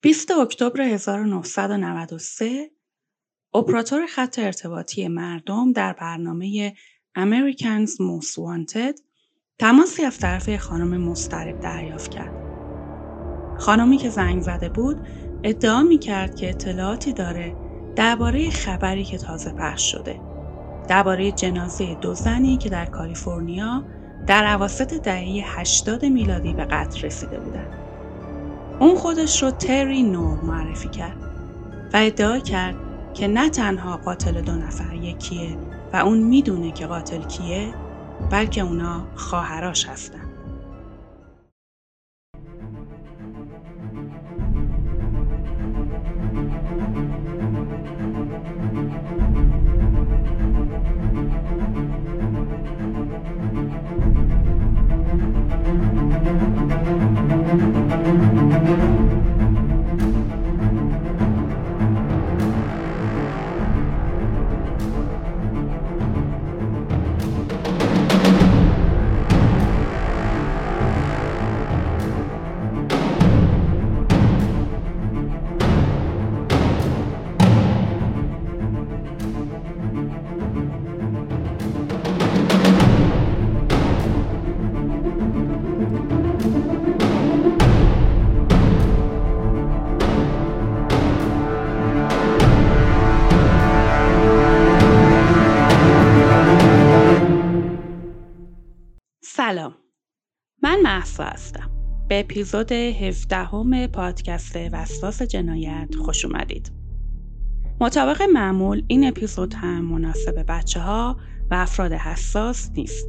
20 اکتبر 1993 اپراتور خط ارتباطی مردم در برنامه Americans Most Wanted تماسی از طرف خانم مسترب دریافت کرد. خانمی که زنگ زده بود ادعا می کرد که اطلاعاتی داره درباره خبری که تازه پخش شده. درباره جنازه دو زنی که در کالیفرنیا در عواسط دهه 80 میلادی به قتل رسیده بودند. اون خودش رو تری نور معرفی کرد و ادعا کرد که نه تنها قاتل دو نفر یکیه و اون می‌دونه که قاتل کیه بلکه اونا خواهراش هستن. سلام. من محسا هستم. به اپیزود 17 همه پادکست وسواس جنایت خوش اومدید. مطابق معمول این اپیزود هم مناسب بچه ها و افراد حساس نیست.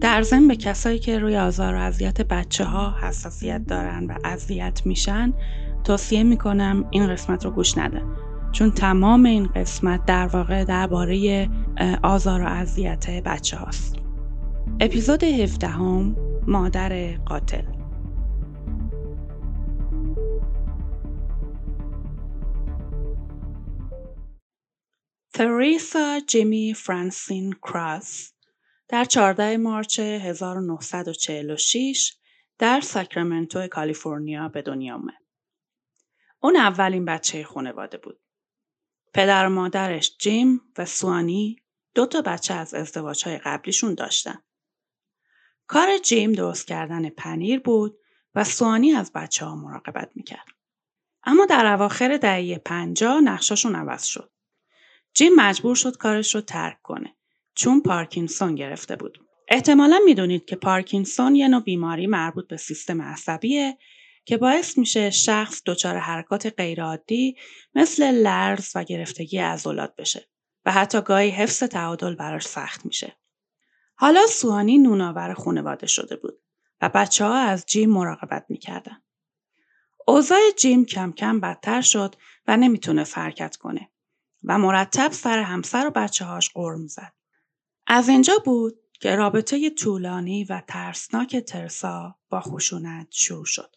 در ضمن به کسایی که روی آزار و اذیت بچه ها حساسیت دارن و اذیت میشن توصیه می‌کنم این قسمت رو گوش ندن چون تمام این قسمت در واقع درباره آزار و اذیت بچه هاست اپیزود 17 هم مادر قاتل تریسا جیمی فرانسین کراس در 14 مارچ 1946 در ساکرامنتو کالیفرنیا به دنیا آمد. اون اولین بچه خانواده بود. پدر و مادرش جیم و سوانی دو تا بچه از ازدواجهای قبلیشون داشتن. کار جیم درست کردن پنیر بود و سوانی از بچه ها مراقبت می‌کرد. اما در اواخر دهه پنجاه نقشاشون عوض شد. جیم مجبور شد کارش رو ترک کنه چون پارکینسون گرفته بود. احتمالا می‌دونید که پارکینسون یه نوع بیماری مربوط به سیستم عصبیه که باعث میشه شخص دچار حرکات غیرعادی مثل لرز و گرفتگی عضلات بشه و حتی گاهی حفظ تعادل براش سخت میشه. حالا سوانی نوناور خانواده شده بود و بچه ها از جیم مراقبت می‌کردن. اوضاع جیم کم کم بدتر شد و نمی‌تونه حرکت کنه و مرتب سر همسر و بچه هاش قرم زد. از اینجا بود که رابطه طولانی و ترسناک ترسا با خشونت شروع شد.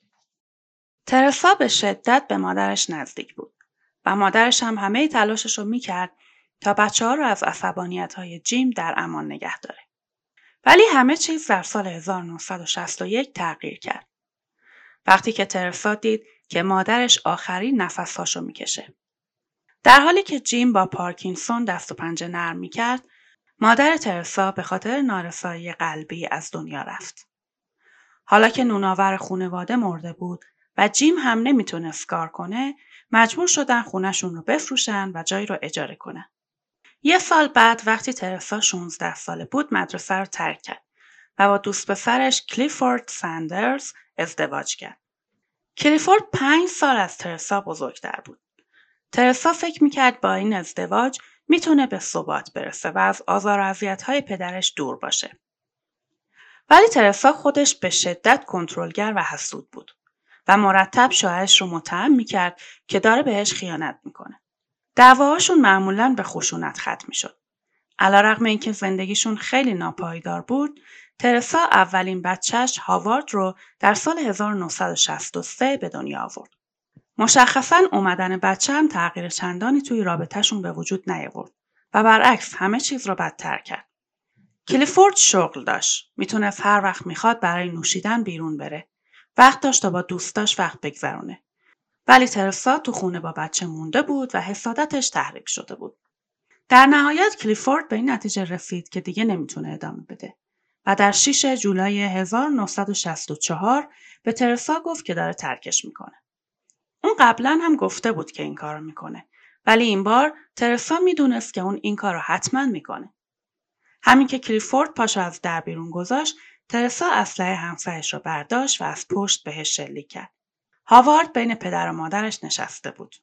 ترسا به شدت به مادرش نزدیک بود و مادرش هم همه تلاشش رو می‌کرد تا بچه ها رو از عصبانیت های جیم در امان نگه داره. ولی همه چیز در سال 1961 تغییر کرد. وقتی که ترسا دید که مادرش آخرین نفسهاشو می‌کشه. در حالی که جیم با پارکینسون دست و پنجه نرم می‌کرد، مادر ترسا به خاطر نارسایی قلبی از دنیا رفت. حالا که نوناور خونواده مرده بود و جیم هم نمی‌تونست کار کنه، مجبور شدن خونشون رو بفروشن و جایی رو اجاره کنن. یه سال بعد وقتی ترسا 16 ساله بود مدرسه رو ترک کرد و با دوست پسرش کلیفورد ساندرز ازدواج کرد. کلیفورد پنج سال از ترسا بزرگتر بود. ترسا فکر می‌کرد با این ازدواج می‌تونه به ثبات برسه و از آزار و های پدرش دور باشه. ولی ترسا خودش به شدت کنترلگر و حسود بود و مرتب شوهرش رو متهم می‌کرد که داره بهش خیانت می‌کنه. دعواهاشون معمولا به خشونت ختم می‌شد. علیرغم اینکه زندگیشون خیلی ناپایدار بود، ترسا اولین بچهش هاوارد رو در سال 1963 به دنیا آورد. مشخصا اومدن بچه هم تغییر چندانی توی رابطهشون به وجود نیاورد و برعکس همه چیز رو بدتر کرد. کلیفورد شغل داشت. می‌تونست هر وقت می‌خواد برای نوشیدن بیرون بره. وقت داشت تا با دوستاش وقت بگذرونه. ولی ترسا تو خونه با بچه مونده بود و حسادتش تحریک شده بود. در نهایت کلیفورد به این نتیجه رسید که دیگه نمی‌تونه ادامه بده و در 6 جولای 1964 به ترسا گفت که داره ترکش می‌کنه. اون قبلا هم گفته بود که این کارو می‌کنه ولی این بار ترسا می‌دونست که اون این کار رو حتما می‌کنه. همین که کلیفورد پاشو از در بیرون گذاشت ترسا اسلحه همسرش را برداشت و از پشت بهش شلیک کرد. هاوارد بین پدر و مادرش نشسته بود.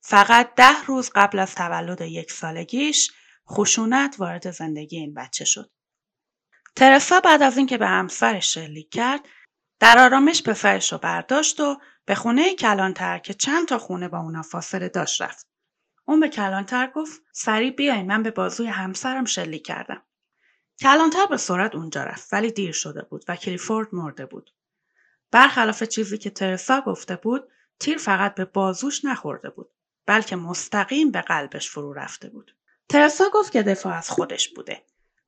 فقط ده روز قبل از تولد یک سالگیش خشونت وارد زندگی این بچه شد. ترسا بعد از اینکه به همسرش شلیک کرد در آرامش پسرش رو برداشت و به خونه کلانتر که چند تا خونه با اونا فاصله داشت رفت. اون به کلانتر گفت سریع بیای من به بازوی همسرم شلیک کردم. کلانتر به سرعت اونجا رفت ولی دیر شده بود و کلیفورد مرده بود. برخلاف چیزی که ترسا گفته بود تیر فقط به بازوش نخورده بود بلکه مستقیم به قلبش فرو رفته بود. ترسا گفت که دفاع از خودش بوده.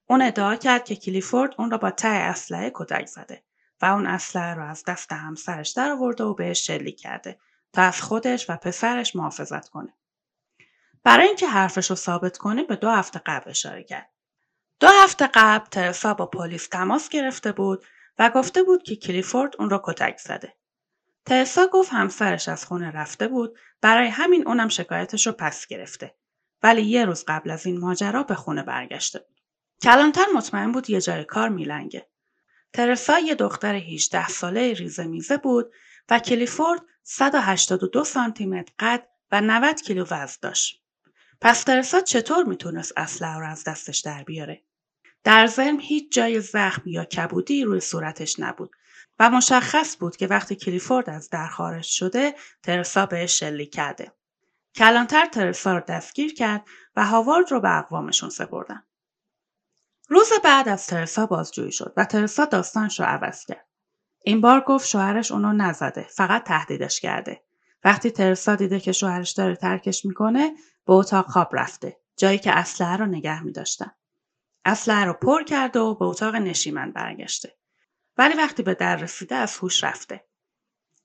اون ادعا کرد که کلیفورد اون را با ته اسلحه کتک زده و اون اسلحه را از دست همسرش در آورده و بهش شلیک کرده تا از خودش و پسرش محافظت کنه. برای اینکه حرفش رو ثابت کنه به دو هفته قبل اشاره کرد. دو هفته قبل ترسا با پلیس تماس گرفته بود و گفته بود که کلیفورد اون را کتک زده. ترسا گفت همسرش از خونه رفته بود برای همین اونم شکایتش رو پس گرفته. ولی یه روز قبل از این ماجرا به خونه برگشته بود. کلانتر مطمئن بود یه جای کار میلنگه. ترسا یه دختر 18 ساله ریزه میزه بود و کلیفورد 182 سانتی متر قد و 90 کیلو وزن داشت. پس ترسا چطور می‌تونست اسلحه رو از دستش در بیاره؟ در ضمن هیچ جای زخم یا کبودی روی صورتش نبود و مشخص بود که وقتی کلیفورد از در خارج شده ترسا بهش شلیک کرده. کلانتر ترسا رو دستگیر کرد و هاوارد رو به اقوامشون سپردن. روز بعد از ترسا بازجویی شد و ترسا داستانش رو عوض کرد. این بار گفت شوهرش اونو نزده فقط تهدیدش کرده. وقتی ترسا دیده که شوهرش داره ترکش می‌کنه به اتاق خواب رفته جایی که اسلحه رو نگه میداشتن. اسلحه رو پر کرده و به اتاق نشیمن برگشته. ولی وقتی به در رسیده از هوش رفته.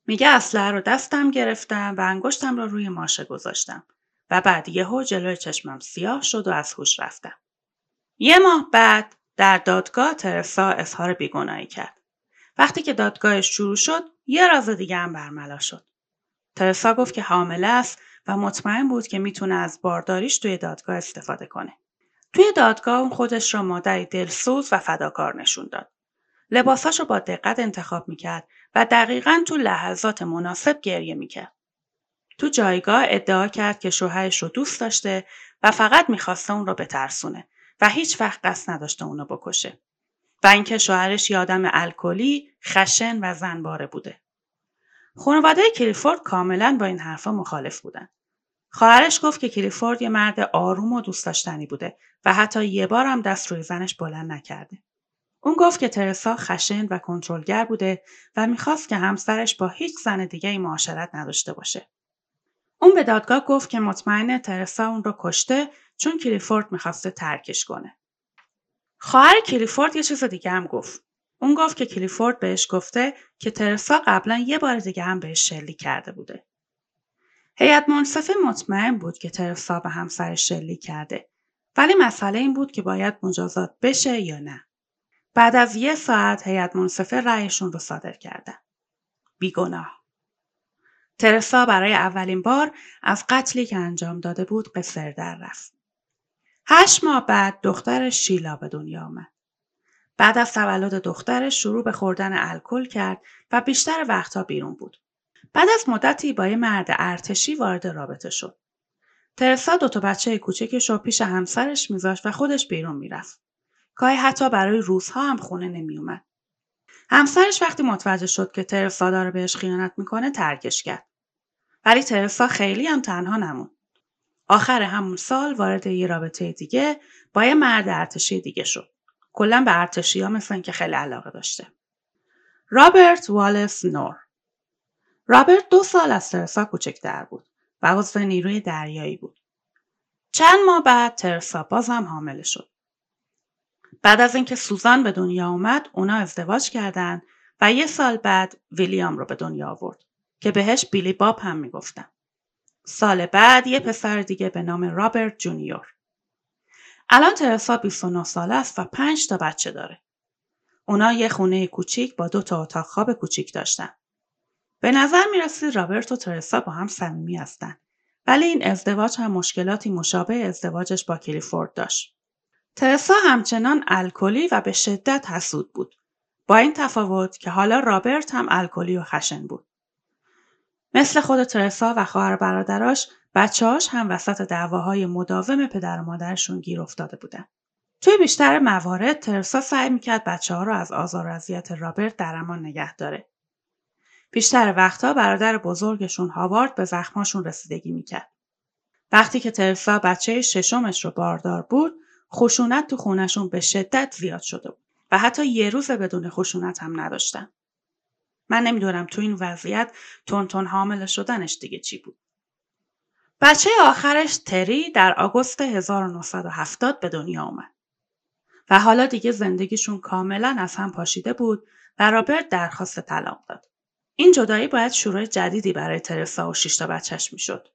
میگه اسلحه رو دستم گرفتم و انگشتم رو روی ماشه گذاشتم و بعد یهو جلوی چشمم سیاه شد و از هوش رفتم. یه ماه بعد در دادگاه ترسا اظهار بیگناهی کرد. وقتی که دادگاهش شروع شد یه راز دیگه هم برملا شد. ترسا گفت که حامله است و مطمئن بود که می‌تونه از بارداریش توی دادگاه استفاده کنه. توی دادگاه خودش را مادری دلسوز و فداکار نشون داد. لباساش رو با دقت انتخاب می‌کرد و دقیقا تو لحظات مناسب گریه می‌کرد. تو جایگاه ادعا کرد که شوهرش رو دوست داشته و فقط می‌خواسته اون رو بترسونه و هیچ وقت قصد نداشته اونو بکشه. و اینکه شوهرش یادم الکلی، خشن و زنباره بوده. خانواده کلیفورد کاملا با این حرفا مخالف بودن. خواهرش گفت که کلیفورد یه مرد آروم و دوست داشتنی بوده و حتی یه بار هم دست روی زنش بلند نکرده. اون گفت که ترسا خشن و کنترلگر بوده و می‌خواست که همسرش با هیچ زن دیگه ای معاشرت نداشته باشه. اون به دادگاه گفت که مطمئن ترسا اون رو کشته چون کلیفورد می‌خواسته ترکش کنه. خواهر کلیفورد یه چیز دیگه هم گفت. اون گفت که کلیفورد بهش گفته که ترسا قبلا یه بار دیگه هم بهش شلیک کرده بوده. هیئت منصفه مطمئن بود که ترسا به همسرش شلیک کرده ولی مسئله این بود که باید مجازات بشه یا نه. بعد از یه ساعت هیئت منصفه رأیشون رو صادر کردن. بیگناه. ترسا برای اولین بار از قتلی که انجام داده بود قصر در رفت. هشت ماه بعد دخترش شیلا به دنیا آمد. بعد از تولد دخترش شروع به خوردن الکل کرد و بیشتر وقتها بیرون بود. بعد از مدتی با یه مرد ارتشی وارد رابطه شد. ترسا دوتا بچه کوچکش رو پیش همسرش میذاشت و خودش بیرون می‌رفت. گاهی حتی برای روزها هم خونه نمیومد. همسرش وقتی متوجه شد که ترسا داره بهش خیانت می‌کنه ترکش کرد. ولی ترسا خیلی هم تنها نموند. آخر همون سال وارد یه رابطه دیگه با یه مرد ارتشی دیگه شد. کلا به ارتشی ها مثل که خیلی علاقه داشته. رابرت والس نور رابرت دو سال از ترسا کوچکتر بود و عضو نیروی دریایی بود. چند ماه بعد ترسا بازم حامله شد. بعد از اینکه سوزان به دنیا اومد اونا ازدواج کردند و یه سال بعد ویلیام رو به دنیا آورد که بهش بیلی باب هم می‌گفتن. سال بعد یه پسر دیگه به نام رابرت جونیور. الان ترسا 29 ساله است و 5 تا بچه داره. اونا یه خونه کوچیک با دو تا اتاق خواب کوچیک داشتن. به نظر می رسید رابرت و ترسا با هم صمیمی هستن. ولی این ازدواج هم مشکلاتی مشابه ازدواجش با کلیفورد داشت. ترسا همچنان الکلی و به شدت حسود بود. با این تفاوت که حالا رابرت هم الکلی و خشن بود. مثل خود ترسا و خواهر برادراش بچه‌هاش هم وسط دعواهای مداوم پدر و مادرشون گیر افتاده بودن. توی بیشتر موارد ترسا سعی می‌کرد بچه ها رو از آزار و اذیت رابرت در امان نگه داره. بیشتر وقتها برادر بزرگشون هاوارد به زخماشون رسیدگی می‌کرد. وقتی که ترسا بچه ششمش رو باردار بود، خشونت تو خونشون به شدت زیاد شده بود و حتی یه روز بدون خشونت هم نداشتن. من نمی‌دونم تو این وضعیت تون حامل شدنش دیگه چی بود. بچه آخرش تری در آگوست 1970 به دنیا آمد. و حالا دیگه زندگیشون کاملا از هم پاشیده بود و رابرت درخواست طلاق داد. این جدایی باید شروع جدیدی برای ترسا و شیشتا بچهش می‌شد.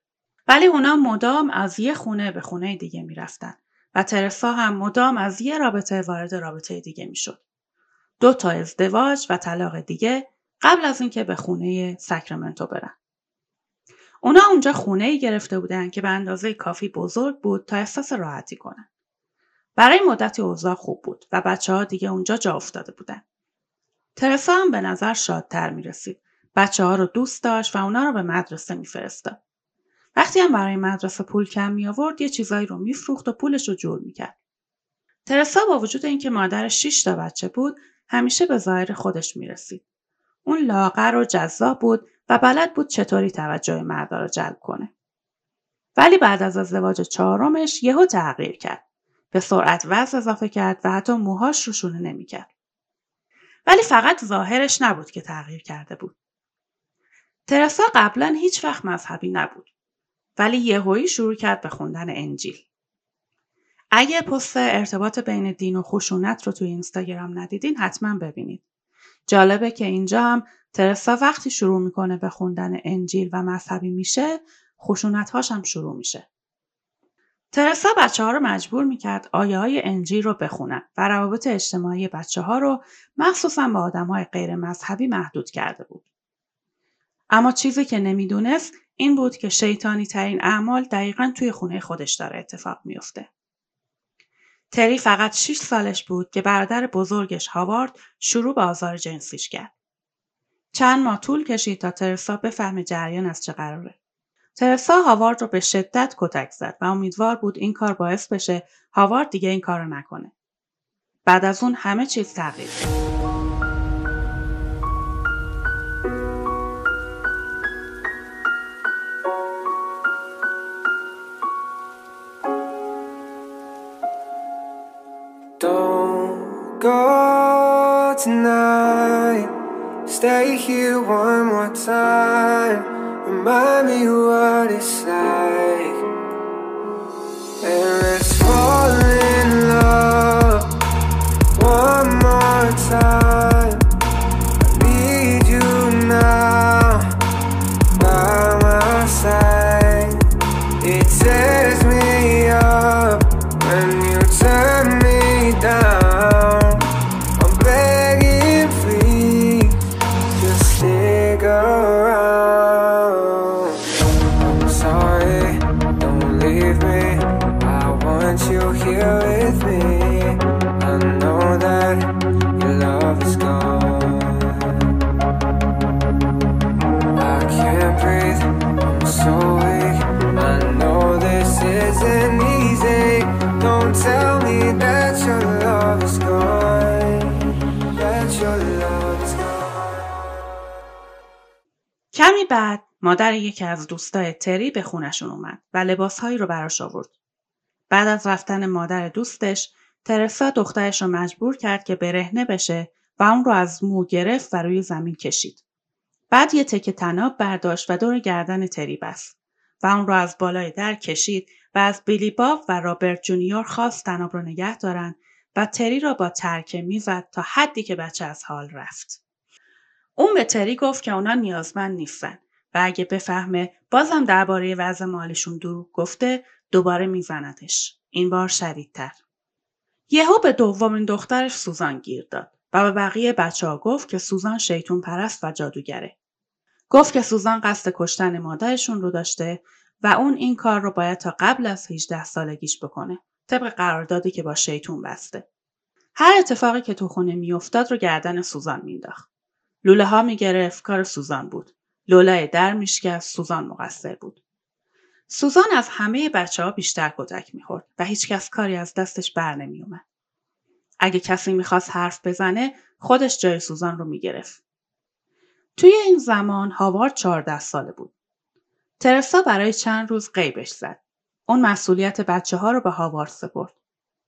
ولی اونا مدام از یه خونه به خونه دیگه می‌رفتن و ترسا هم مدام از یه رابطه وارد رابطه دیگه می‌شد. دو تا ازدواج و طلاق دیگه قبل از اینکه به خونه ساکرامنتو برن. اونا اونجا خونه ای گرفته بودن که به اندازه کافی بزرگ بود تا احساس راحتی کنن. برای مدتی اوضاع خوب بود و بچه ها دیگه اونجا جا افتاده بودن. ترسا هم به نظر شادتر می رسید. بچه ها رو دوست داشت و اونا رو به مدرسه میفرستاد. وقتی هم برای مدرسه پول کم می آورد یه چیزایی رو میفروخت و پولش رو جور می‌کرد. ترسا با وجود اینکه مادر 6 تا بچه بود همیشه به ظاهر خودش می رسید. اون لاغر و جذاب بود و بلد بود چطوری توجه مردا رو جلب کنه. ولی بعد از ازدواج چهارمش یهو تغییر کرد. به سرعت وزن اضافه کرد و حتی موهاش رو شونه نمی‌کرد. ولی فقط ظاهرش نبود که تغییر کرده بود. ترسا قبلا هیچ وقت مذهبی نبود. ولی یهویی شروع کرد به خوندن انجیل. اگه پست ارتباط بین دین و خشونت رو توی اینستاگرام ندیدین حتما ببینید. جالبه که اینجا هم ترسا وقتی شروع می‌کنه به خوندن انجیل و مذهبی میشه خشونت هم شروع میشه. ترسا بچه ها رو مجبور می‌کرد آیه های انجیل رو بخونن و روابط اجتماعی بچه ها رو مخصوصا با آدم های غیر مذهبی محدود کرده بود. اما چیزی که نمی‌دونست این بود که شیطانی ترین اعمال دقیقا توی خونه خودش داره اتفاق میافته. تری فقط 6 سالش بود که برادر بزرگش هاوارد شروع به آزار جنسیش کرد. چند ماه طول کشید تا ترسا بفهمه جریان از چه قراره. ترسا هاوارد رو به شدت کتک زد و امیدوار بود این کار باعث بشه هاوارد دیگه این کار رو نکنه. بعد از اون همه چیز تغییر کرد. یکی از دوستای تری به خونشون اومد و لباسهایی رو براش آورد. بعد از رفتن مادر دوستش ترسا دخترش رو مجبور کرد که برهنه بشه و اون رو از مو گرفت و روی زمین کشید. بعد یه تکه تناب برداشت و دور گردن تری بست و اون رو از بالای در کشید و از بیلی باب و رابرت جونیور خواست تناب رو نگه دارن و تری را با ترکه می‌زد تا حدی که بچه از حال رفت. اون به تری گفت که اونا نیازمند نیستن اگه بفهمه بازم درباره وضع مالشون دروغ گفته دوباره میزنتش. این بار شدیدتر. یهو به دومین دخترش سوزان گیر داد و به بقیه بچه ها گفت که سوزان شیطون پرست و جادوگره. گفت که سوزان قصد کشتن مادرشون رو داشته و اون این کار رو باید تا قبل از 18 سالگیش بکنه. طبق قراردادی که با شیطون بسته. هر اتفاقی که تو خونه میافتاد رو گردن سوزان مینداخت. لوله ها می‌گرفت کار سوزان بود. لولای در میشکست سوزان مقصر بود. سوزان از همه بچه ها بیشتر کتک می‌خورد و هیچکس کاری از دستش بر نمیومد. اگه کسی می‌خواست حرف بزنه خودش جای سوزان رو می‌گرفت. توی این زمان هاوارد چهارده ساله بود. ترسا برای چند روز غیبش زد. اون مسئولیت بچه ها رو به هاوارد سپرد.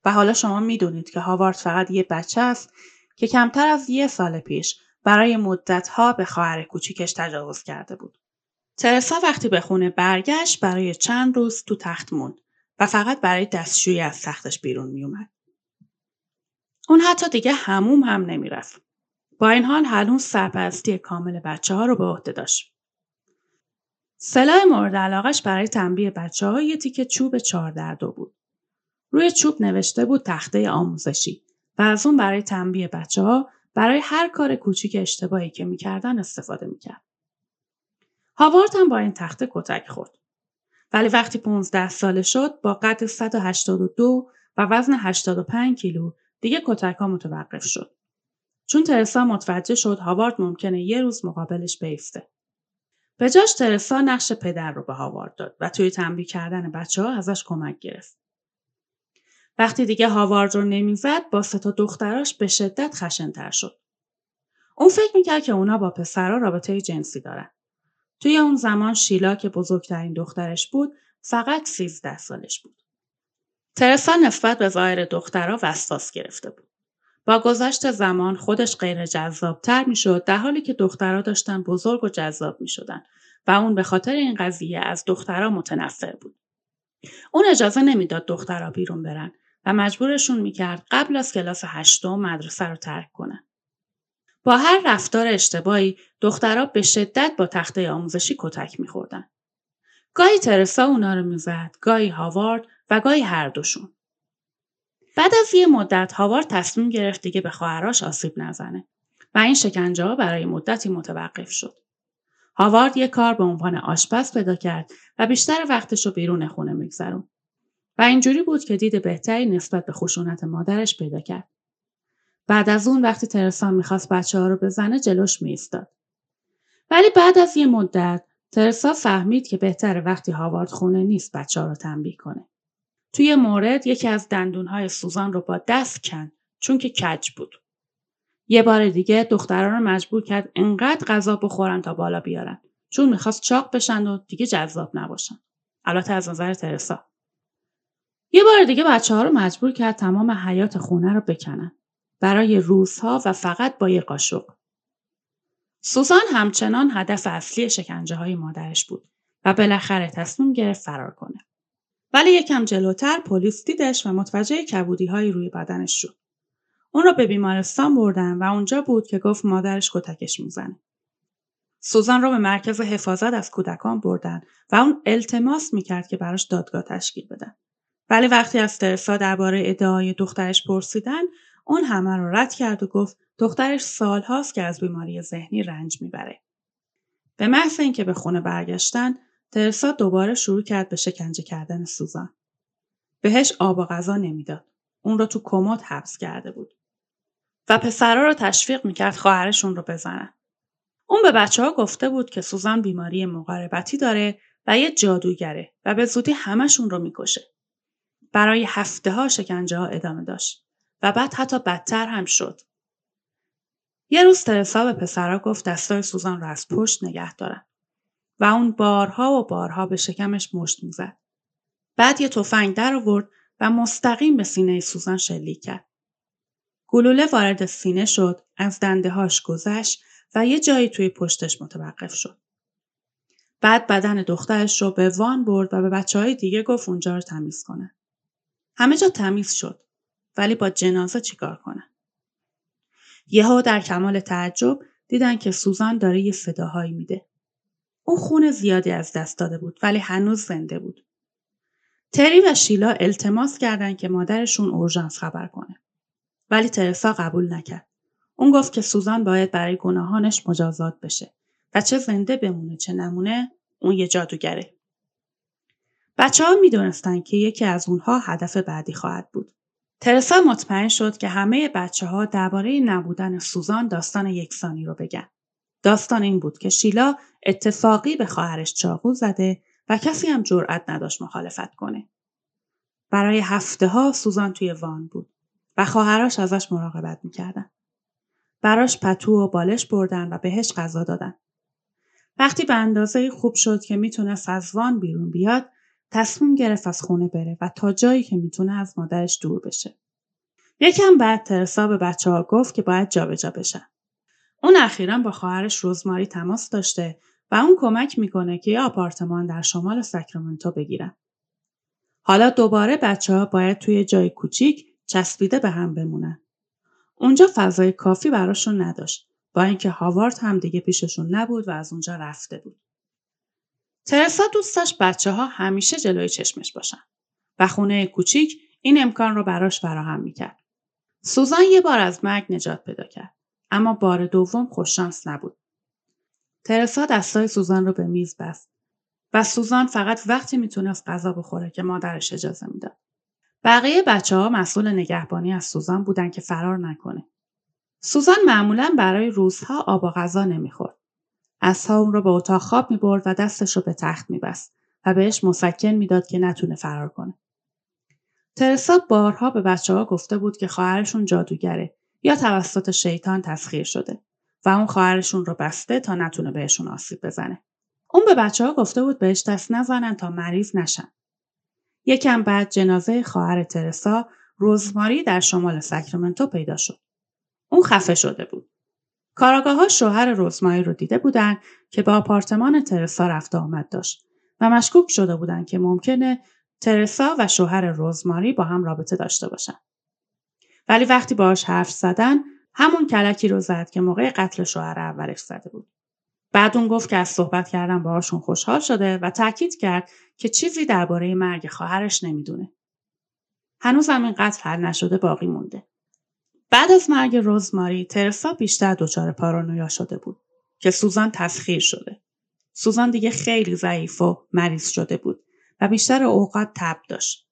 و حالا شما می‌دونید که هاوارد فقط یه بچه است که کمتر از یه سال پیش برای مدتها به خواهر کوچیکش تجاوز کرده بود. ترسا وقتی به خونه برگشت برای چند روز تو تخت موند و فقط برای دستشویی از تختش بیرون میومد. اون حتی دیگه هموم هم نمی‌رفت. با این حال هنوز سرپرستی کامل بچه ها رو به عهده داشت. سلاح مورد علاقش برای تنبیه بچه ها یه تیکه چوب چهار در دو بود. روی چوب نوشته بود تخته آموزشی و از اون برای تنبیه بچه ها برای هر کار کوچیک اشتباهی که می‌کردن استفاده می‌کرد. هاوارد هم با این تخته کتک خورد. ولی وقتی 15 ساله شد با قد 182 و وزن 85 کیلو دیگه کتک ها متوقف شد. چون ترسا متوجه شد هاوارد ممکنه یه روز مقابلش بیفته. به جاش ترسا نقش پدر رو به هاوارد داد و توی تنبیه کردن بچه ها ازش کمک گرفت. وقتی دیگه هاوارد رو نمی‌زد با سه تا دختراش به شدت خشنتر شد. اون فکر می‌کرد که اونا با پسرها رابطه جنسی دارن. توی اون زمان شیلا که بزرگترین دخترش بود فقط سیزده سالش بود. ترسا نسبت به ظاهر دخترها وسواس گرفته بود. با گذشت زمان خودش غیر جذابتر می‌شد در حالی که دخترها داشتن بزرگ و جذاب می شدن و اون به خاطر این قضیه از دخترها متنفر بود. اون اجازه نمی‌داد دخترها بیرون برن و مجبورشون می‌کرد قبل از کلاس هشتم مدرسه رو ترک کنن. با هر رفتار اشتباهی دخترها به شدت با تخته آموزشی کتک میخوردن. گاهی ترسا اونا رو می‌زد، گاهی هاوارد و گاهی هر دوشون. بعد از یه مدت هاوارد تصمیم گرفت دیگه به خواهراش آسیب نزنه و این شکنجه ها برای مدتی متوقف شد. هاوارد یه کار به عنوان آشپز پیدا کرد و بیشتر وقتش رو بیرون خونه میگذرون. و اینجوری بود که دید بهتری نسبت به خشونت مادرش پیدا کرد. بعد از اون وقتی ترسا می‌خواست بچه ها رو بزنه جلوش میستاد. ولی بعد از یه مدت ترسا فهمید که بهتره وقتی هاوارد خونه نیست بچه ها رو تنبیه کنه. توی مورد یکی از دندونهای سوزان رو با دست کن چون که کج بود. یه بار دیگه دختران رو مجبور کرد انقدر غذا بخورن تا بالا بیارن چون می‌خواست چاق بشن و دیگه جذاب نباشن. البته از نظر ترسا. یه بار دیگه بچه ها رو مجبور کرد تمام حیات خونه رو بکنن. برای روزها و فقط با یه قاشق. سوزان همچنان هدف اصلی شکنجه های مادرش بود و بالاخره تصمیم گرفت فرار کنه. ولی یکم جلوتر پلیس دیدش و متوجه کبودی های روی بدنش شد. اون رو به بیمارستان بردن و اونجا بود که گفت مادرش کتکش می‌زنه. سوزان رو به مرکز حفاظت از کودکان بردن و اون التماس می‌کرد که براش دادگاه تشکیل بدن. ولی وقتی از ترسا درباره ادعای دخترش پرسیدن اون همه رو رد کرد و گفت دخترش سالهاست که از بیماری ذهنی رنج می‌بره. به محض اینکه به خونه برگشتن ترسا دوباره شروع کرد به شکنجه کردن سوزان. بهش آب و غذا نمی‌داد. اون رو تو کمد حبس کرده بود. و پسرا رو تشویق می‌کرد خواهرشون رو بزنن. اون به بچه ها گفته بود که سوزان بیماری مقاربتی داره و یه جادوگره و به زودی همشون رو می‌کشه. برای هفته ها شکنجه ها ادامه داشت و بعد حتی بدتر هم شد. یه روز ترسا به پسرها گفت دستای سوزان رو از پشت نگه دارن و اون بارها و بارها به شکمش مشت می‌زد. بعد یه تفنگ در آورد و مستقیم به سینه سوزان شلیک کرد. گلوله وارد سینه شد، از دنده هاش گذشت و یه جایی توی پشتش متوقف شد. بعد بدن دخترش رو به وان برد و به بچه های دیگه گفت اونجا رو تمیز کنه. همه جا تمیز شد ولی با جنازه چیکار کنن یهو در کمال تعجب دیدن که سوزان داره یه صداهایی میده او خون زیادی از دست داده بود ولی هنوز زنده بود. تری و شیلا التماس کردند که مادرشون اورژانس خبر کنه. ولی ترسا قبول نکرد. اون گفت که سوزان باید برای گناهانش مجازات بشه و چه زنده بمونه چه نمونه اون یه جادوگره. بچه ها می که یکی از اونها هدف بعدی خواهد بود. ترسا مطمئن شد که همه بچه ها درباره نبودن سوزان داستان یکسانی رو بگن. داستان این بود که شیلا اتفاقی به خواهرش چاقو زده و کسی هم جرأت نداشت مخالفت کنه. برای هفته ها سوزان توی وان بود و خواهرش ازش مراقبت می‌کردن. براش پتو و بالش بردن و بهش غذا دادن. وقتی به اندازه خوب شد که می‌تونست از وان بیرون بیاد تصمیم گرفت از خونه بره و تا جایی که می‌تونه از مادرش دور بشه. یکم بعد ترسا به بچه ها گفت که باید جابجا بشن. اون اخیرا با خواهرش روزماری تماس داشته و اون کمک می‌کنه که یه آپارتمان در شمال ساکرامنتو بگیرن. حالا دوباره بچه ها باید توی جای کوچیک چسبیده به هم بمونن. اونجا فضای کافی براشون نداشت با اینکه هاوارد هم دیگه پیششون نبود و از اونجا رفته بود. ترسا دوست داشت بچه ها همیشه جلوی چشمش باشن و خونه کوچیک این امکان رو براش فراهم می‌کرد. سوزان یه بار از مرگ نجات پیدا کرد اما بار دوم خوششانس نبود. ترسا دستای سوزان رو به میز بست و سوزان فقط وقتی می‌تونست غذا بخوره که مادرش اجازه می‌داد. بقیه بچه ها مسئول نگهبانی از سوزان بودن که فرار نکنه. سوزان معمولا برای روزها آب و غذا نمی‌خورد. اون رو به اتاق خواب می‌برد و دستش رو به تخت میبست و بهش مسکن می‌داد که نتونه فرار کنه. ترسا بارها به بچه ها گفته بود که خواهرشون جادوگره یا توسط شیطان تسخیر شده و اون خواهرشون رو بسته تا نتونه بهشون آسیب بزنه. اون به بچه ها گفته بود بهش دست نزنن تا مریض نشن. یکم بعد جنازه خواهر ترسا روزماری در شمال ساکرامنتو پیدا شد. اون خفه شده بود. کاراگاه ها شوهر روزماری رو دیده بودن که به آپارتمان ترسا رفته آمد داشت و مشکوک شده بودند که ممکنه ترسا و شوهر روزماری با هم رابطه داشته باشن. ولی وقتی باهاش حرف زدن همون کلکی رو زد که موقع قتل شوهر اولش زده بود. بعد اون گفت که از صحبت کردن باهاشون خوشحال شده و تاکید کرد که چیزی درباره مرگ خواهرش نمی‌دونه. هنوز هم این قتل حل نشده باقی مونده. بعد از مرگ روزماری ترسا بیشتر دچار پارانویا شده بود که سوزان تسخیر شده. سوزان دیگه خیلی ضعیف و مریض شده بود و بیشتر اوقات تب داشت.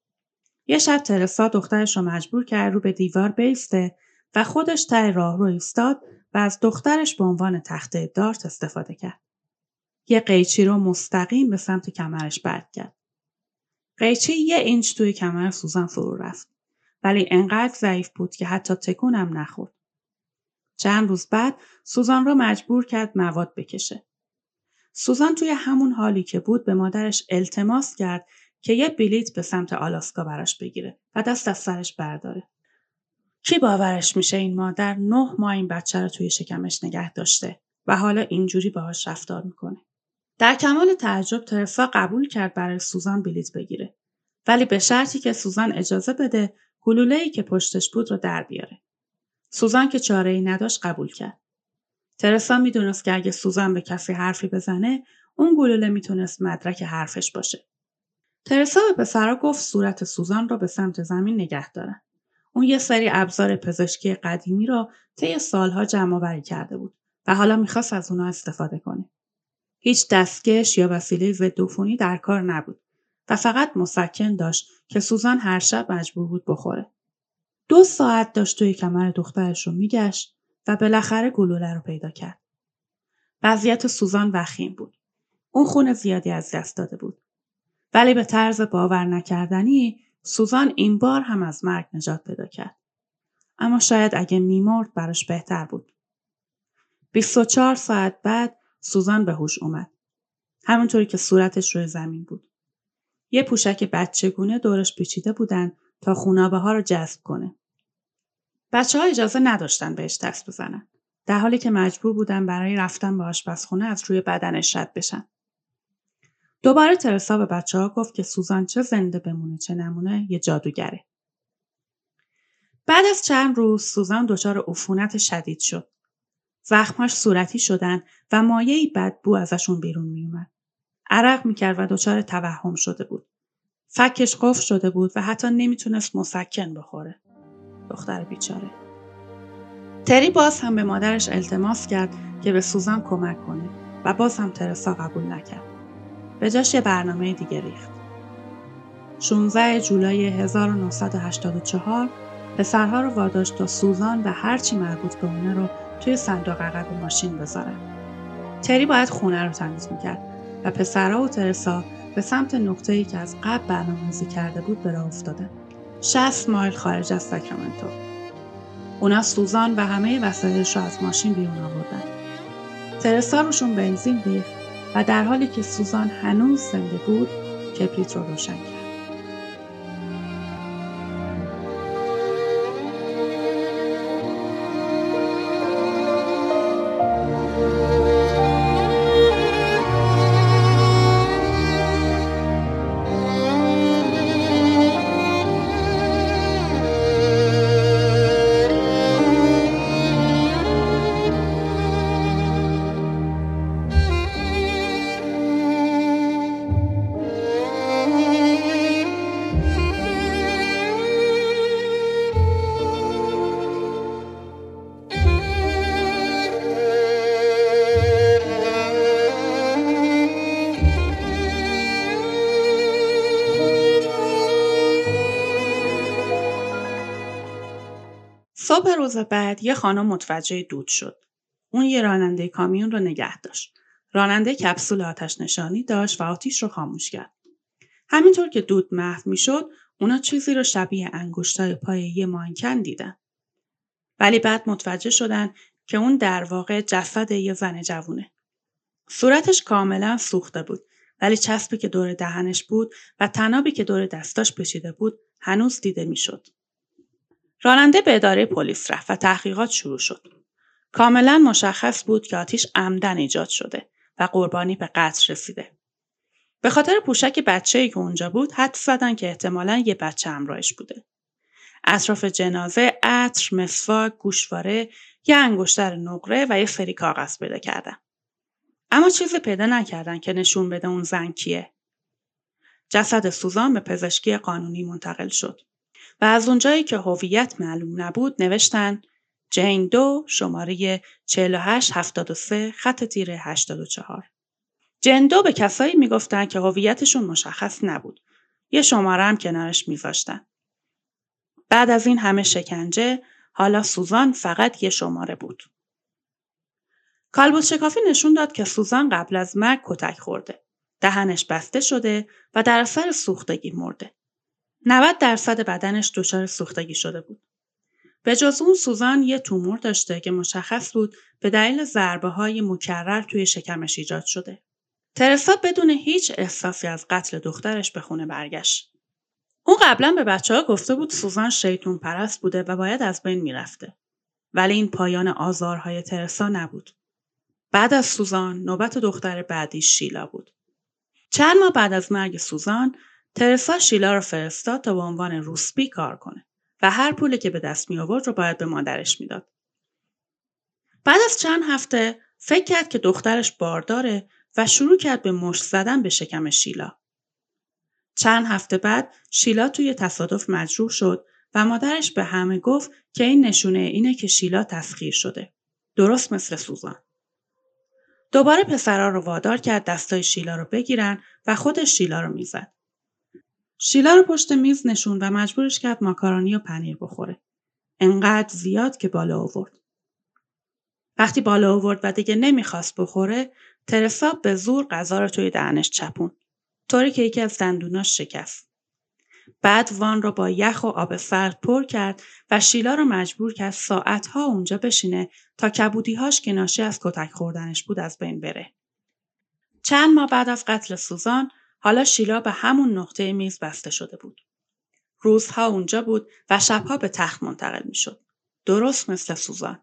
یه شب ترسا دخترش رو مجبور کرد رو به دیوار بیسته و خودش ته راه رو ایستاد و از دخترش به عنوان تخته دارت استفاده کرد. یه قیچی رو مستقیم به سمت کمرش برد کرد. قیچی یه اینچ توی کمر سوزان فرو رفت. ولی انقدر ضعیف بود که حتی تکونم نخورد. چند روز بعد سوزان را مجبور کرد مواد بکشه. سوزان توی همون حالی که بود به مادرش التماس کرد که یه بلیت به سمت آلاسکا براش بگیره و دست از سرش برداره. کی باورش میشه این مادر نه ماه این بچه رو توی شکمش نگه داشته و حالا اینجوری باهاش رفتار می‌کنه. در کمال تعجب ترسا قبول کرد برای سوزان بلیت بگیره ولی به شرطی که سوزان اجازه بده ای که پشتش بود رو در بیاره. سوزان که چاره ای نداشت قبول کرد. ترسا می‌دونست که اگه سوزان به کسی حرفی بزنه اون گلوله می‌تونست مدرک حرفش باشه. ترسا به پسرا گفت صورت سوزان رو به سمت زمین نگه دارن. اون یه سری ابزار پزشکی قدیمی رو طی سالها جمع آوری کرده بود و حالا می‌خواست از اونا استفاده کنه. هیچ دستکش یا وسیله ضد در کار نبود و فقط مسکن داشت که سوزان هر شب مجبور بود بخوره. دو ساعت داشت توی کمر دخترش رو میگشت و بالاخره گلوله رو پیدا کرد. وضعیت سوزان وخیم بود. اون خون زیادی از دست داده بود. ولی به طرز باور نکردنی سوزان این بار هم از مرگ نجات پیدا کرد. اما شاید اگه میمرد براش بهتر بود. 24 ساعت بعد سوزان به هوش اومد. همونطوری که صورتش روی زمین بود. یه پوشک بچگونه دورش پیچیده بودن تا خونابه ها رو جذب کنه. بچه ها اجازه نداشتن بهش دست بزنن. در حالی که مجبور بودن برای رفتن به آشپزخونه از روی بدنش رد بشن. دوباره ترسا به بچه ها گفت که سوزان چه زنده بمونه چه نمونه یه جادوگره. بعد از چند روز سوزان دچار عفونت شدید شد. زخماش صورتی شدن و مایهی بدبو ازشون بیرون میومد. عرق می‌کرد و دچار توهم شده بود. فکش قفل شده بود و حتی نمی‌تونست مسکن بخوره. دختر بیچاره. تری باز هم به مادرش التماس کرد که به سوزان کمک کنه و باز هم ترسا قبول نکرد. به جاش یه برنامه دیگه ریخت. 16 جولای 1984 پسرها رو واداشت تا سوزان و هرچی مربوط به اونه رو توی صندوق عقب ماشین بذارن. تری باید خونه رو تمیز می‌کرد و پسرها و ترسا به سمت نقطه‌ای که از قبل برنامه‌ریزی کرده بود به راه افتادن. 60 مایل خارج از ساکرامنتو. اونا سوزان و همه وسایلش رو از ماشین بیرون آوردن. ترسا روشون بنزین ریخت و در حالی که سوزان هنوز زنده بود کبریت رو روشن کرد. صبح روز بعد یه خانم متوجه دود شد. اون یه راننده کامیون رو نگه داشت. راننده کپسول آتش نشانی داشت و آتیش رو خاموش کرد. همینطور که دود محو می‌شد، اونا چیزی رو شبیه انگشتای پای یه مانکن دیدن. ولی بعد متوجه شدن که اون در واقع جسد یه زن جوونه. صورتش کاملا سوخته بود ولی چسبی که دور دهنش بود و تنابی که دور دستاش پشیده بود هنوز دیده می‌شد. راننده به اداره پلیس رفت و تحقیقات شروع شد. کاملا مشخص بود که آتیش عمدن ایجاد شده و قربانی به قتل رسیده. به خاطر پوشک بچه‌ای که اونجا بود حد زدن که احتمالا یه بچه همراهش بوده. اطراف جنازه عطر، مسواک، گوشواره، یه انگشتر نقره و یه سری کاغذ پیدا کردن. اما چیزی پیدا نکردن که نشون بده اون زن کیه. جسد سوزان به پزشکی قانونی منتقل شد. و از اونجایی که هویت معلوم نبود نوشتن جین دو شماره 4873 خط تیره 84 جن دو به کسایی می‌گفتن که هویتشون مشخص نبود. یه شماره هم کنارش میذاشتن. بعد از این همه شکنجه حالا سوزان فقط یه شماره بود. کالبوت شکافی نشون داد که سوزان قبل از مرگ کتک خورده. دهنش بسته شده و در اثر سوختگی مرده. 90 درصد بدنش دچار سوختگی شده بود. به جز اون سوزان یه تومور داشته که مشخص بود به دلیل ضربه های مکرر توی شکمش ایجاد شده. ترسا بدون هیچ احساسی از قتل دخترش به خونه برگشت. اون قبلا به بچه ها گفته بود سوزان شیطون پرست بوده و باید از بین می‌رفته. ولی این پایان آزارهای ترسا نبود. بعد از سوزان نوبت دختر بعدی شیلا بود. چند ماه بعد از مرگ سوزان ترسا شیلا رو فرستاد تا به عنوان روسبی کار کنه و هر پولی که به دست می آورد رو باید به مادرش می‌داد. بعد از چند هفته فکر کرد که دخترش بارداره و شروع کرد به مشت زدن به شکم شیلا. چند هفته بعد شیلا توی تصادف مجروح شد و مادرش به همه گفت که این نشونه اینه که شیلا تسخیر شده. درست مثل سوزان. دوباره پسرا رو وادار کرد دستای شیلا رو بگیرن و خودش شیلا رو می‌زد. شیلا رو پشت میز نشون و مجبورش کرد ماکارونی و پنیر بخوره. انقدر زیاد که بالا آورد. وقتی بالا آورد و دیگه نمی‌خواست بخوره، ترسا به زور غذا رو توی دهنش چپون. طوری که یکی از دندوناش شکست. بعد وان رو با یخ و آب سرد پر کرد و شیلا رو مجبور کرد ساعتها اونجا بشینه تا کبودیهاش که ناشی از کتک خوردنش بود از بین بره. چند ماه بعد از قتل سوزان حالا شیلا به همون نقطه میز بسته شده بود. روزها اونجا بود و شبها به تخت منتقل می شد. درست مثل سوزان.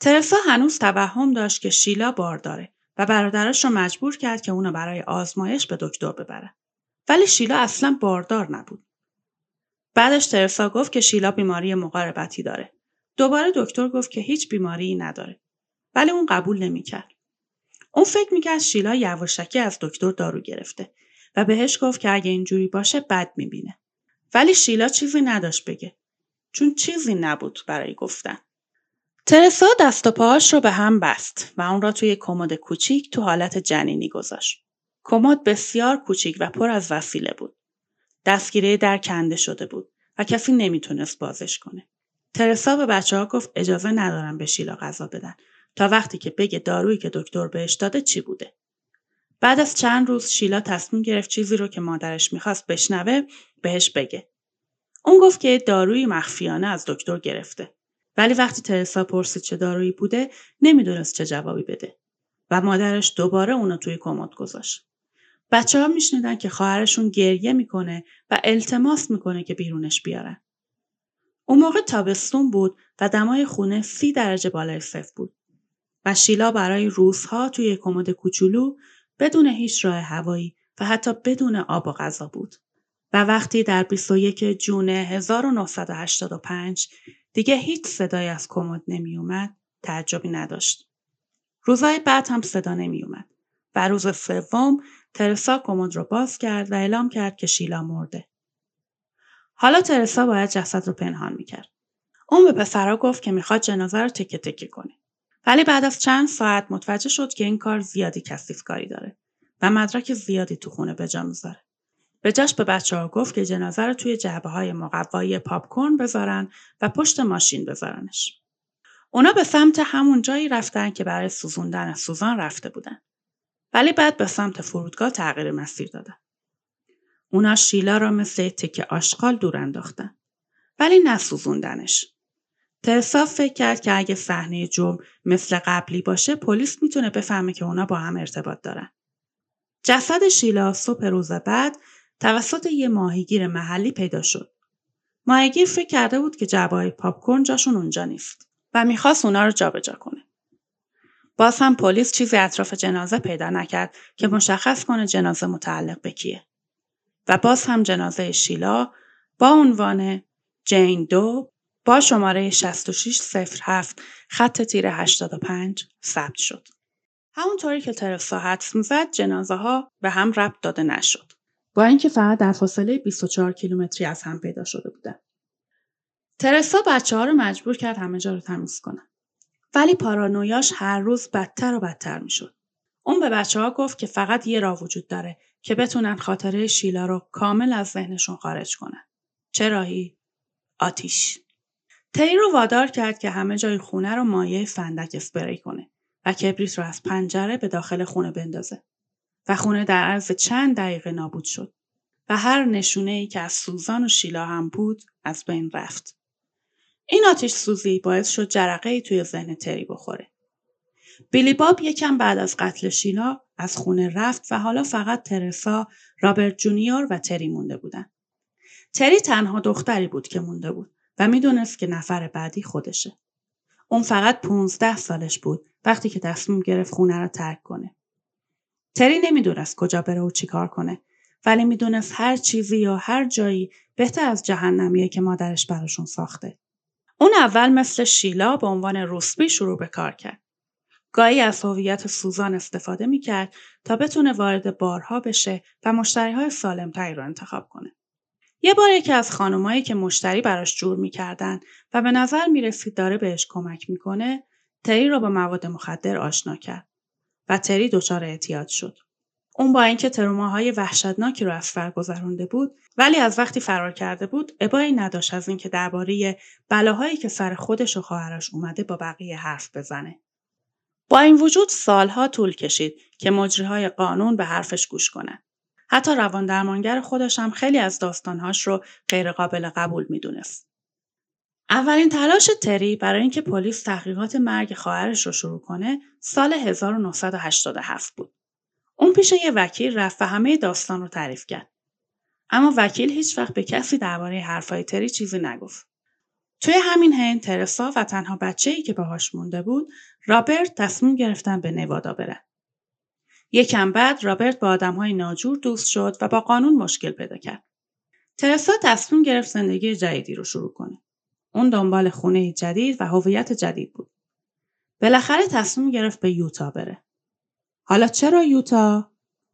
ترسا هنوز توهم داشت که شیلا بار داره و برادرش رو مجبور کرد که اونو برای آزمایش به دکتر ببره. ولی شیلا اصلا باردار نبود. بعدش ترسا گفت که شیلا بیماری مقاربتی داره. دوباره دکتر گفت که هیچ بیماری نداره. ولی اون قبول نمی‌کرد. اون فکر می‌کرد شیلا یواشکی از دکتر دارو گرفته و بهش گفت که اگه اینجوری باشه بد می‌بینه. ولی شیلا چیزی نداشت بگه. چون چیزی نبود برای گفتن. ترسا دست و پاهاش رو به هم بست و اون را توی کمد کوچیک تو حالت جنینی گذاشت. کمد بسیار کوچیک و پر از وسیله بود. دستگیره در کنده شده بود و کسی نمی‌تونست بازش کنه. ترسا به بچه ها گفت اجازه ندارم به شیلا غذا بدن تا وقتی که بگه دارویی که دکتر بهش داده چی بوده. بعد از چند روز شیلا تصمیم گرفت چیزی رو که مادرش می‌خواست بشنوه بهش بگه. اون گفت که داروی مخفیانه از دکتر گرفته. ولی وقتی ترسا پرسید چه دارویی بوده نمی‌دونست چه جوابی بده و مادرش دوباره اونو توی کمد گذاشت. بچه ها میشنیدن که خواهرشون گریه می‌کنه و التماس می‌کنه که بیرونش بیارن. اون موقع تابستون بود و دمای خونه سی درجه بالای صفر بود و شیلا برای روزها توی کمد کوچولو بدون هیچ راه هوایی و حتی بدون آب و غذا بود. و وقتی در 21 جون 1985 دیگه هیچ صدایی از کمد نمی اومد تعجبی نداشت. روزهای بعد هم صدا نمی اومد و روز سوم ترسا کمد رو باز کرد و اعلام کرد که شیلا مرده. حالا ترسا باید جسد رو پنهان می‌کرد. اون به پسرا گفت که می‌خواد جنازه رو تکه تکه کنه. ولی بعد از چند ساعت متوجه شد که این کار زیادی کثیف کاری داره و مدرک زیادی تو خونه به جا می‌ذاره. به جاش به بچه ها گفت که جنازه رو توی جعبه های مقوایی پاپکورن بذارن و پشت ماشین بذارنش. اونا به سمت همون جایی رفتن که برای سوزوندن سوزان رفته بودن. ولی بعد به سمت فرودگاه تغییر مسیر دادن. اونا شیلا را مثل تکه آشغال دور انداختن. ولی نسوزوندنش. ترسا فکر کرد که اگه صحنه جرم مثل قبلی باشه پلیس می‌تونه بفهمه که اونا با هم ارتباط دارن. جسد شیلا صبح روز بعد توسط یه ماهیگیر محلی پیدا شد. ماهیگیر فکر کرده بود که جبای پاپکورن جاشون اونجا نیست و می‌خواست اونا رو جابجا کنه. باز هم پلیس چیزی اطراف جنازه پیدا نکرد که مشخص کنه جنازه متعلق به کیه. و باز هم جنازه شیلا با عنوان جین دو با شماره 6607 خط تیر 85 ثبت شد. همونطوری که ترسا حدس می‌زد جنازه ها به هم ربط داده نشد. با اینکه فقط در فاصله 24 کیلومتری از هم پیدا شده بودن. ترسا بچه ها رو مجبور کرد همه جا رو تمیز کنن. ولی پارانویاش هر روز بدتر و بدتر می‌شد. اون به بچه ها گفت که فقط یه راه وجود داره که بتونن خاطره شیلا رو کامل از ذهنشون خارج کنن. چه راهی؟ آتیش. تری رو وادار کرد که همه جای خونه رو مایه فندک اسپری کنه و کبریت رو از پنجره به داخل خونه بندازه. و خونه در عرض چند دقیقه نابود شد و هر نشونه ای که از سوزان و شیلا هم بود از بین رفت. این آتش سوزی باعث شد جرقه ای توی ذهن تری بخوره. بیلی باب یکم بعد از قتل شیلا از خونه رفت و حالا فقط ترسا، رابرت جونیور و تری مونده بودن. تری تنها دختری بود که مونده بود و می‌دونست که نفر بعدی خودشه. اون فقط 15 سالش بود وقتی که تصمیم گرفت خونه را ترک کنه. تری نمی‌دونست کجا بره و چیکار کنه ولی می‌دونست هر چیزی یا هر جایی بهتر از جهنمیه که مادرش براشون ساخته. اون اول مثل شیلا به عنوان روسبی شروع به کار کرد. گاهی از هویت سوزان استفاده می‌کرد تا بتونه وارد بارها بشه و مشتری های سالمتری رو انتخاب کنه. یه بار یکی از خانمایی که مشتری براش جور می‌کردن و به نظر می‌رسید داره بهش کمک می‌کنه تری رو با مواد مخدر آشنا کرد. و تری دچار اعتیاد شد. اون با اینکه تروماهای وحشتناکی رو از سر گذرونده بود ولی از وقتی فرار کرده بود ابایی نداشت از اینکه درباره بلاهایی که سر خودش و خواهرش اومده با بقیه حرف بزنه با این وجود سالها طول کشید که مجریهای قانون به حرفش گوش کنند حتی روان درمانگر خودش هم خیلی از داستانهاش رو غیرقابل قبول می‌دونست اولین تلاش تری برای اینکه پلیس تحقیقات مرگ خواهرش رو شروع کنه سال 1987 بود. اون پیش یه وکیل رفت و همه داستان رو تعریف کرد. اما وکیل هیچ وقت به کسی درباره حرفای تری چیزی نگفت. توی همین حین ترسا و تنها بچه ای که باهاش مونده بود رابرت تصمیم گرفتن به نوادا بره. یکم بعد رابرت با آدم های ناجور دوست شد و با قانون مشکل پیدا کرد. ترسا تصمیم گرفت زندگی جدیدی رو شروع کنه. اون دنبال خونه جدید و هویت جدید بود. بالاخره تصمیم گرفت به یوتا بره. حالا چرا یوتا؟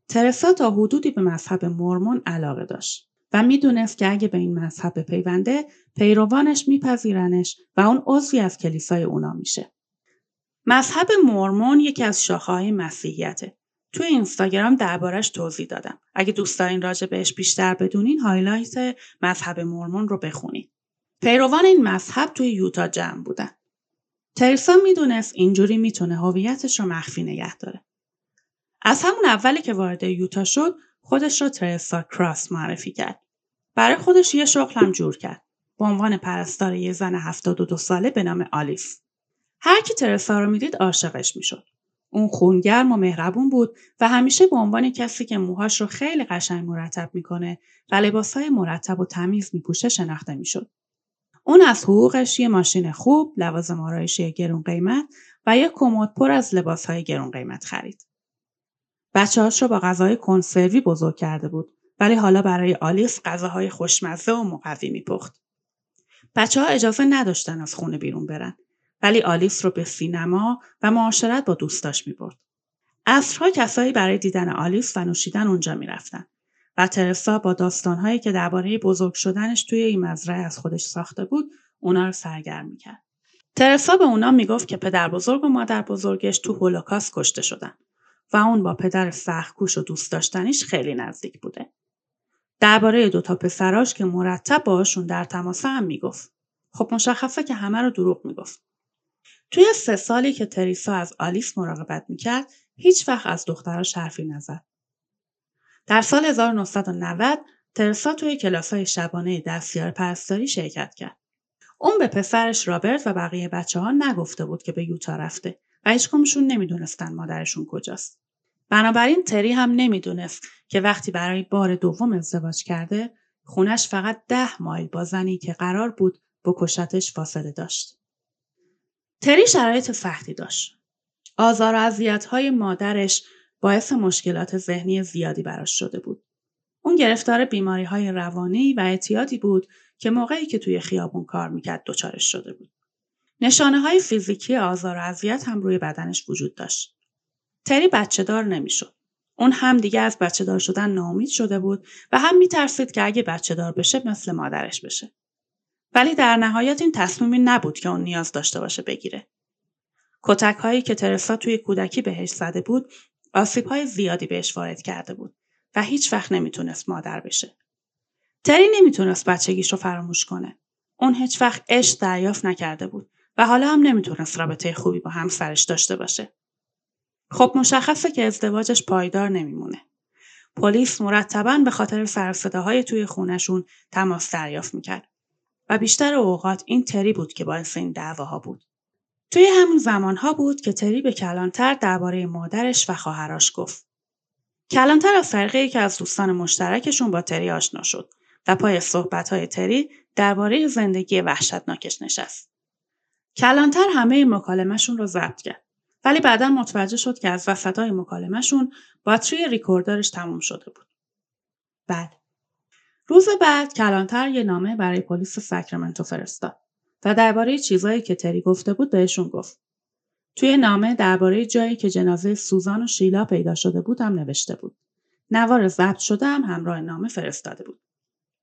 ترسا تا حدودی به مذهب مرمون علاقه داشت و می‌دونست که اگه به این مذهب پیونده پیروانش میپذیرنش و اون عضوی از کلیسای اونا میشه. مذهب مرمون یکی از شاخه‌های مسیحیته. توی اینستاگرام دربارش توضیح دادم. اگه دوست دارین راجع بهش بیشتر بدونین highlight مذهب مورمون رو بخونین. پیروان این مذهب توی یوتا جمع بودن. تریسا می‌دونست اینجوری می‌تونه هویتش رو مخفی نگه داره. از همون اولی که وارد یوتا شد خودش رو تریسا کراس معرفی کرد. برای خودش یه شغل هم جور کرد. به عنوان پرستار یه زن 72 ساله به نام آلیس. هر کی ترسا رو می‌دید عاشقش می‌شد. اون خونگرم و مهربون بود و همیشه به عنوان کسی که موهاش رو خیلی قشنگ مرتب می‌کنه و لباسهای مرتب و تمیز میپوشه شناخته می‌شد. اون از حقوقش یه ماشین خوب، لوازم آرایشی گرون قیمت و یه کمد پر از لباسهای گرون قیمت خرید. بچه‌هاش رو با غذای کنسروی بزرگ کرده بود ولی حالا برای آلیس غذاهای خوشمزه و مقوی میپخت. بچه ها اجازه نداشتن از خونه بیرون برن ولی آلیس رو به سینما و معاشرت با دوستاش می‌برد. عصرها کسایی برای دیدن آلیس و نوشیدن اونجا می‌رفتن و ترسا با داستانهایی که درباره بزرگ شدنش توی این مزرعه از خودش ساخته بود اونا رو سرگرم می‌کرد. ترسا به اونا می‌گفت که پدر بزرگ و مادر بزرگش تو هولوکاست کشته شدن و اون با پدر سختکوش و دوست داشتنیش خیلی نزدیک بوده. درباره دوتا پسراش که مرتب باشون در تماس هم می‌گفت. خب مشخصه که همه رو دروغ می‌گفت. توی سه سالی که تریسا از آلیس مراقبت می‌کرد هیچ وقت از دختراش حرفی نزد. در سال 1990 ترسا توی کلاس های شبانه دستیار پرستاری شرکت کرد. اون به پسرش رابرت و بقیه بچه ها نگفته بود که به یوتا رفته و هیچ نمی‌دونستن مادرشون کجاست. بنابراین تری هم نمی‌دونست که وقتی برای بار دوم ازدواج کرده خونش فقط ده مایل با زنی که قرار بود بکشتش فاصله داشت. تری شرایط سختی داشت. آزار و اذیت‌های مادرش باعث مشکلات ذهنی زیادی براش شده بود. اون گرفتار بیماری های روانی و اعتیادی بود که موقعی که توی خیابون کار می‌کرد دچارش شده بود. نشانه های فیزیکی آزار و اذیت هم روی بدنش وجود داشت. تری بچه دار نمی‌شد. اون هم دیگه از بچه دار شدن ناامید شده بود و هم میترسید که اگه بچه دار بشه مثل مادرش بشه. ولی در نهایت این تصمیمی نبود که اون نیاز داشته باشه بگیره. کتک هایی که ترسا توی کودکی بهش زده بود آسیب های زیادی بهش وارد کرده بود و هیچ وقت نمی‌تونست مادر بشه. تری نمی‌تونست بچگیش رو فراموش کنه. اون هیچ وقت عشق دریافت نکرده بود و حالا هم نمی‌تونست رابطه خوبی با همسرش داشته باشه. خب مشخصه که ازدواجش پایدار نمیمونه. پلیس مرتبا به خاطر سرصداهای توی خونشون تماس دریافت می‌کرد و بیشتر اوقات این تری بود که باعث این دعواها بود. توی همون زمانها بود که تری به کلانتر درباره مادرش و خواهرش گفت. کلانتر از طریق که از دوستان مشترکشون با تری آشنا شد و پای صحبتهای تری درباره زندگی وحشتناکش نشست. کلانتر همه مکالمهشون رو ضبط کرد. ولی بعدا متوجه شد که از وسطای مکالمهشون باتری ریکوردرش تموم شده بود. بعد روز بعد کلانتر یه نامه برای پلیس ساکرامنتو فرستاد و درباره چیزایی که تری گفته بود بهشون گفت. توی نامه درباره جایی که جنازه سوزان و شیلا پیدا شده بود هم نوشته بود. نوار ضبط شده هم همراه نامه فرستاده بود.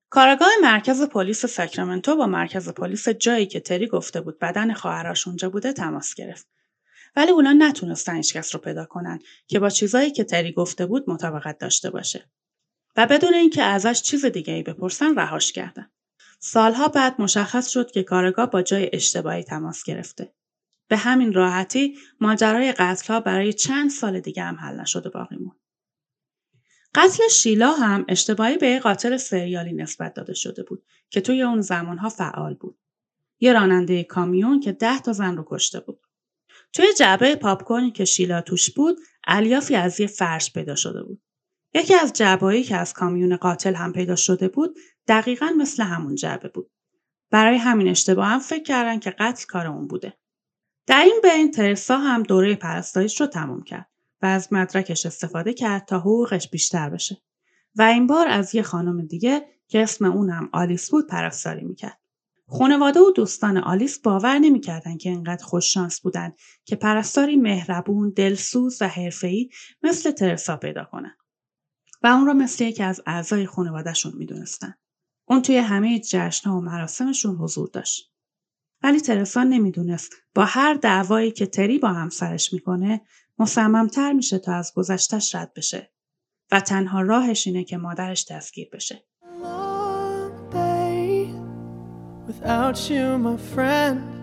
کارگاه مرکز پلیس ساکرامنتو با مرکز پلیس جایی که تری گفته بود بدن خواهرش اونجا بوده تماس گرفت ولی اونا نتونستن هیچ کس رو پیدا کنن که با چیزایی که تری گفته بود مطابقت داشته باشه و بدون اینکه ازش چیز دیگه ای بپرسن رهاش کردن. سالها بعد مشخص شد که کارگاه با جای اشتباهی تماس گرفته. به همین راحتی ماجرای قتلها برای چند سال دیگه هم حل نشده باقی موند. قتل شیلا هم اشتباهی به قاتل سریالی نسبت داده شده بود که توی اون زمانها فعال بود. یه راننده کامیون که ده تا زن رو کشته بود. توی جعبه پاپکورنی که شیلا توش بود الیافی از یه فرش پیدا شده بود یکی از جعبهایی که از کامیون قاتل هم پیدا شده بود دقیقا مثل همون جعبه بود. برای همین اشتباه هم فکر کردن که قتل کار اون بوده. در این بین ترسا هم دوره پرستاریش رو تموم کرد و از مدرکش استفاده کرد تا حقوقش بیشتر بشه. و این بار از یه خانم دیگه که اسم اون هم آلیس بود پرستاری می‌کرد. خانواده و دوستان آلیس باور نمی‌کردند که انقدر خوششانس بودند که پرستاری مهربون، دلسوز و حرفه‌ای مثل ترسا پیدا کنند. و اون را مثل یکی از اعضای خانوادهشون می‌دونستن. اون توی همه جشنها و مراسمشون حضور داشت. ولی ترسا نمی‌دونست با هر دعوایی که تری با همسرش می‌کنه مصممتر میشه تا از گذشتش رد بشه و تنها راهش اینه که مادرش دستگیر بشه. without you, my friend.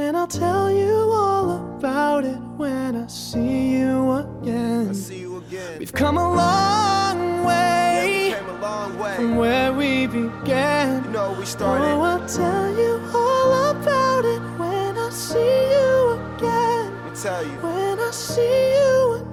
And I'll tell you all about it when I see you again. See you again. We've come a long way, yeah, a long way. from where we began. You know, we started. Oh, I'll tell you all about it when I see you again. Let me tell you. When I see you again.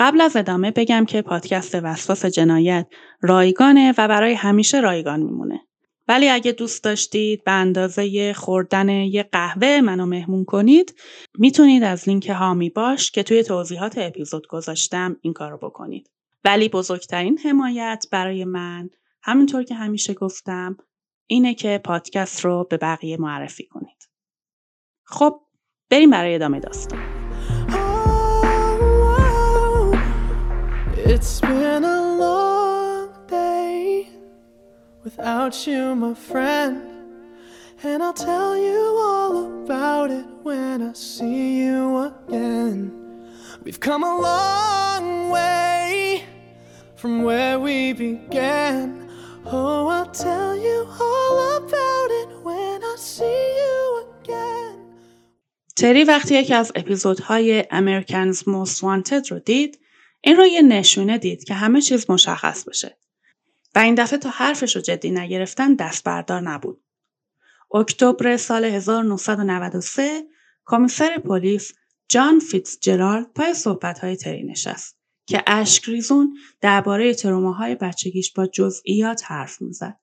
قبل از ادامه بگم که پادکست وسواس جنایت رایگانه و برای همیشه رایگان میمونه. ولی اگه دوست داشتید به اندازه خوردن یه قهوه منو مهمون کنید می‌تونید از لینک هامی باش که توی توضیحات اپیزود گذاشتم این کارو بکنید. ولی بزرگترین حمایت برای من همونطور که همیشه گفتم اینه که پادکست رو به بقیه معرفی کنید. خب بریم برای ادامه داستان. It's been a long day without you, my friend. And I'll tell you all about it when I see you again. We've come a long way from where we began. Oh, I'll tell you all about it when I see you again. تری وقتی یکی از اپیزودهای Americans Most Wanted رو دید این رو یه نشونه دید که همه چیز مشخص بشه. و این دفعه تا حرفش رو جدی نگرفتن دست بردار نبود. اکتبر سال 1993 کمیسر پلیس جان فیتز جرالد پای های تری نشست که اشک ریزون درباره تروماهای بچگیش با جزئیات حرف می‌زد.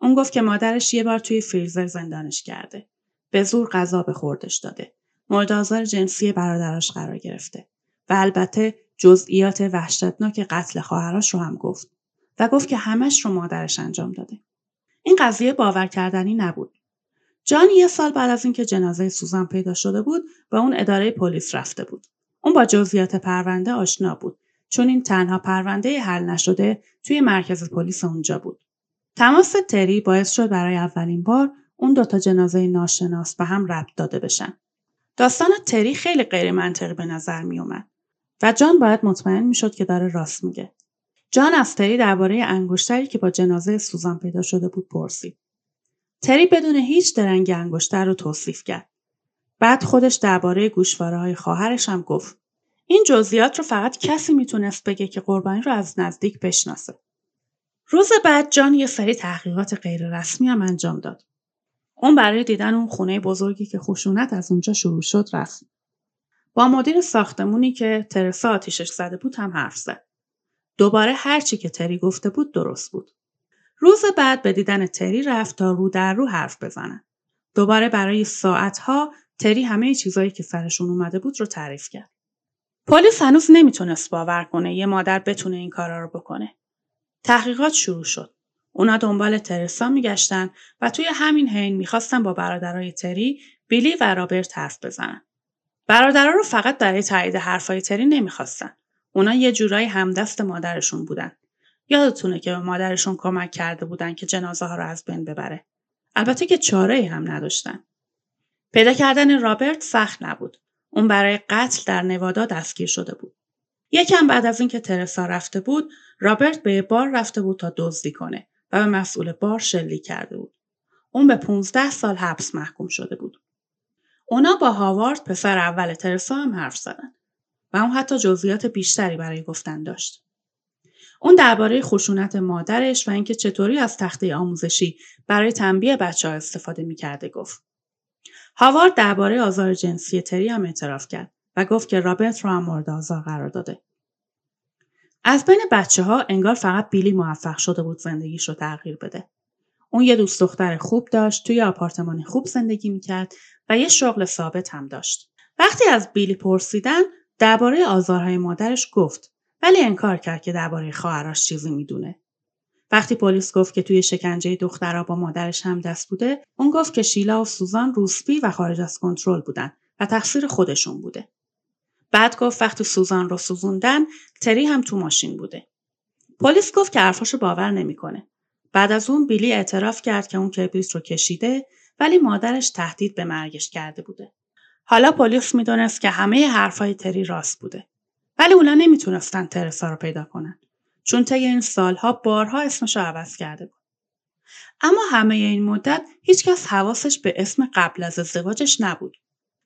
اون گفت که مادرش یه بار توی فریزر زندانش کرده. به زور غذا به خوردش داده. مورد آزار جنسی برادراش قرار گرفته. و البته جزئیات وحشتناک قتل خواهرش رو هم گفت و گفت که همش رو مادرش انجام داده. این قضیه باور کردنی نبود. جان یه سال بعد از اینکه جنازه سوزان پیدا شده بود به اون اداره پلیس رفته بود. اون با جزئیات پرونده آشنا بود چون این تنها پرونده حل نشده توی مرکز پلیس اونجا بود. تماس تری باعث شد برای اولین بار اون دوتا جنازه ناشناس به هم ربط داده بشن. داستان تری خیلی غیر منطقی به نظر می اومد. و جان باید مطمئن می‌شد که داره راست میگه. جان از تری درباره انگشتری که با جنازه سوزان پیدا شده بود پرسید. تری بدون هیچ درنگ انگشتر رو توصیف کرد. بعد خودش درباره گوشواره های خواهرش هم گفت. این جزئیات رو فقط کسی می‌تونست بگه که قربانی رو از نزدیک بشناسه. روز بعد جان یه سری تحقیقات غیررسمی هم انجام داد. اون برای دیدن اون خونه بزرگی که خشونت از اونجا شروع شد رفت. با مدیر ساختمونی که ترسا آتیشش زده بود هم حرف زد. دوباره هرچی که تری گفته بود درست بود. روز بعد به دیدن تری رفت تا رو در رو حرف بزنن. دوباره برای ساعتها تری همه چیزایی که سرشون اومده بود رو تعریف کرد. پلیس هنوز نمی‌تونست باور کنه یه مادر بتونه این کارا رو بکنه. تحقیقات شروع شد. اونا دنبال ترسا میگشتن و توی همین حین می‌خواستن با برادرای تری بیلی و رابرت حرف بزنن. برادرها رو فقط برای تایید حرفای تری نمی‌خواستن. اونا یه جورایی همدست مادرشون بودن. یادتونه که به مادرشون کمک کرده بودن که جنازه ها رو از بین ببره. البته که چاره هم نداشتن. پیدا کردن رابرت سخت نبود. اون برای قتل در نوادا دستگیر شده بود. یکم بعد از اینکه ترسا رفته بود، رابرت به بار رفته بود تا دزدی کنه و به مسئول بار شلیک کرده بود. اون به 15 سال حبس محکوم شده بود. اونا با هاوارد پسر اول ترسا هم حرف زدن و اون حتی جزئیات بیشتری برای گفتن داشت. اون درباره خشونت مادرش و اینکه چطوری از تخته آموزشی برای تنبیه بچه ها استفاده می‌کرده گفت. هاوارد درباره آزار جنسی تری هم اعتراف کرد و گفت که رابرت رو هم مورد آزار قرار داده. از بین بچه ها انگار فقط بیلی موفق شده بود زندگیش رو تغییر بده. اون یه دوست دختر خوب داشت، توی آپارتمان خوب زندگی می‌کرد و یه شغل ثابت هم داشت. وقتی از بیلی پرسیدن درباره آزارهای مادرش گفت ولی انکار کرد که درباره خواهرش چیزی می‌دونه. وقتی پلیس گفت که توی شکنجه دخترها با مادرش هم دست بوده، اون گفت که شیلا و سوزان روسپی و خارج از کنترل بودن و تقصیر خودشون بوده. بعد گفت وقتی سوزان رو سوزوندن، تری هم تو ماشین بوده. پلیس گفت که حرفاشو باور نمی‌کنه. بعد از اون بیلی اعتراف کرد که اون کبریت رو کشیده ولی مادرش تهدید به مرگش کرده بوده. حالا پلیس می‌دونست که همه حرفای تری راست بوده. ولی اونا نمی‌تونستن ترسا رو پیدا کنن. چون طی این سالها بارها اسمش رو عوض کرده بود. اما همه این مدت هیچکس حواسش به اسم قبل از ازدواجش نبود.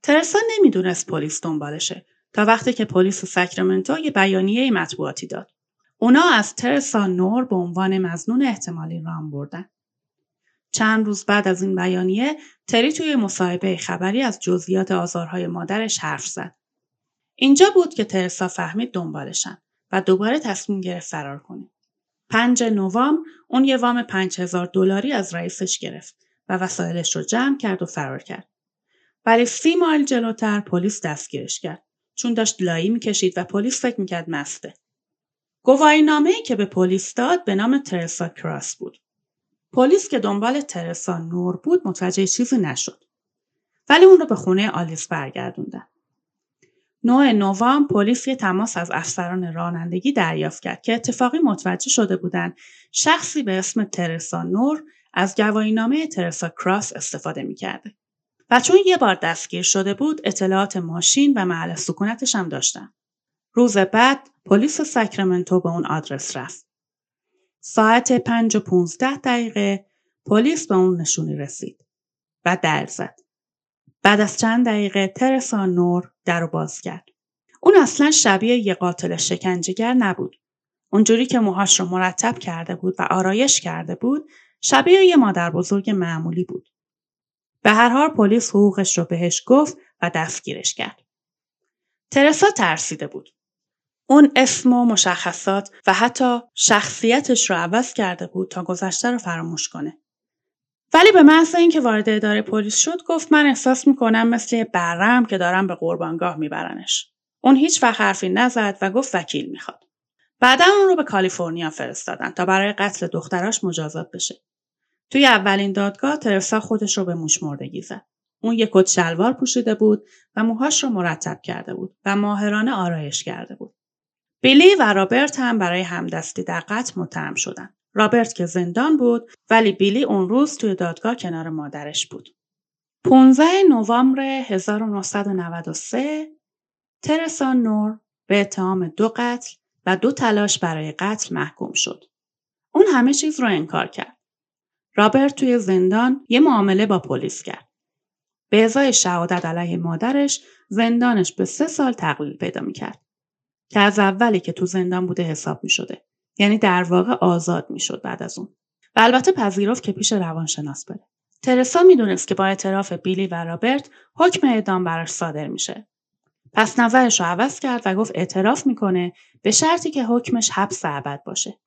ترسا نمی‌دونست پلیس دنبالشه تا وقتی که پلیس ساکرامنتو یه بیانیه مطبوعاتی داد. اونا از ترسا نور به عنوان مزنون احتمالی رام بردن. چند روز بعد از این بیانیه تری توی مصاحبه خبری از جزئیات آزارهای مادرش حرف زد. اینجا بود که ترسا فهمید دنبالشن و دوباره تصمیم گرفت فرار کنه. پنج نوامبر اون یه وام پنج هزار دلاری از رئیسش گرفت و وسایلش رو جمع کرد و فرار کرد. ولی سی مایل جلوتر پلیس دستگیرش کرد چون داشت لایی می‌کشید و پلیس فکر می‌کرد مسته. گواهی نامه که به پلیس داد به نام ترسا کراس بود. پلیس که دنبال ترسا نور بود متوجه چیزی نشد. ولی اون رو به خونه آلیس برگردوندن. 9 نوامبر پلیس یه تماس از افسران رانندگی دریافت کرد که اتفاقی متوجه شده بودند شخصی به اسم ترسا نور از گواهینامه ترسا کراس استفاده می‌کرده. و چون یه بار دستگیر شده بود اطلاعات ماشین و محل سکونتش هم داشتن. روز بعد پلیس ساکرامنتو به اون آدرس رفت. ساعت پنج و پونزده دقیقه پلیس به اون نشونی رسید و در زد. بعد از چند دقیقه ترسا نور در باز کرد. اون اصلا شبیه یه قاتل شکنجهگر نبود. اونجوری که موهاش رو مرتب کرده بود و آرایش کرده بود شبیه یه مادر بزرگ معمولی بود. به هر حال پلیس حقوقش رو بهش گفت و دستگیرش کرد. ترسا ترسیده بود. اون اسم و مشخصات و حتی شخصیتش رو عوض کرده بود تا گذشته رو فراموش کنه. ولی به محض اینکه وارد اداره پلیس شد گفت من احساس می‌کنم مثل برم که دارم به قربانگاه میبرنش. اون هیچ وقت حرفی نزد و گفت وکیل می‌خواد. بعدا اون رو به کالیفرنیا فرستادن تا برای قتل دختراش مجازات بشه. توی اولین دادگاه ترسا خودش رو به موش مردگی زد. اون یک کت شلوار پوشیده بود و موهاش رو مرتب کرده بود و ماهرانه آرایش کرده بود. بیلی و رابرت هم برای همدستی در قتل متهم شدند. رابرت که زندان بود ولی بیلی اون روز توی دادگاه کنار مادرش بود. 15 نوامبر 1993 ترسا نور به اتهام دو قتل و دو تلاش برای قتل محکوم شد. اون همه چیز رو انکار کرد. رابرت توی زندان یه معامله با پلیس کرد. به ازای شهادت علیه مادرش زندانش به سه سال تقلیل پیدا می‌کرد. که از اولی که تو زندان بوده حساب می شده. یعنی در واقع آزاد می شد بعد از اون. و البته پذیرفت که پیش روانشناس بره. ترسا می‌دونست که با اعتراف بیلی و رابرت حکم اعدام براش صادر میشه. پس نظرش رو عوض کرد و گفت اعتراف می‌کنه به شرطی که حکمش حبس ابد باشه.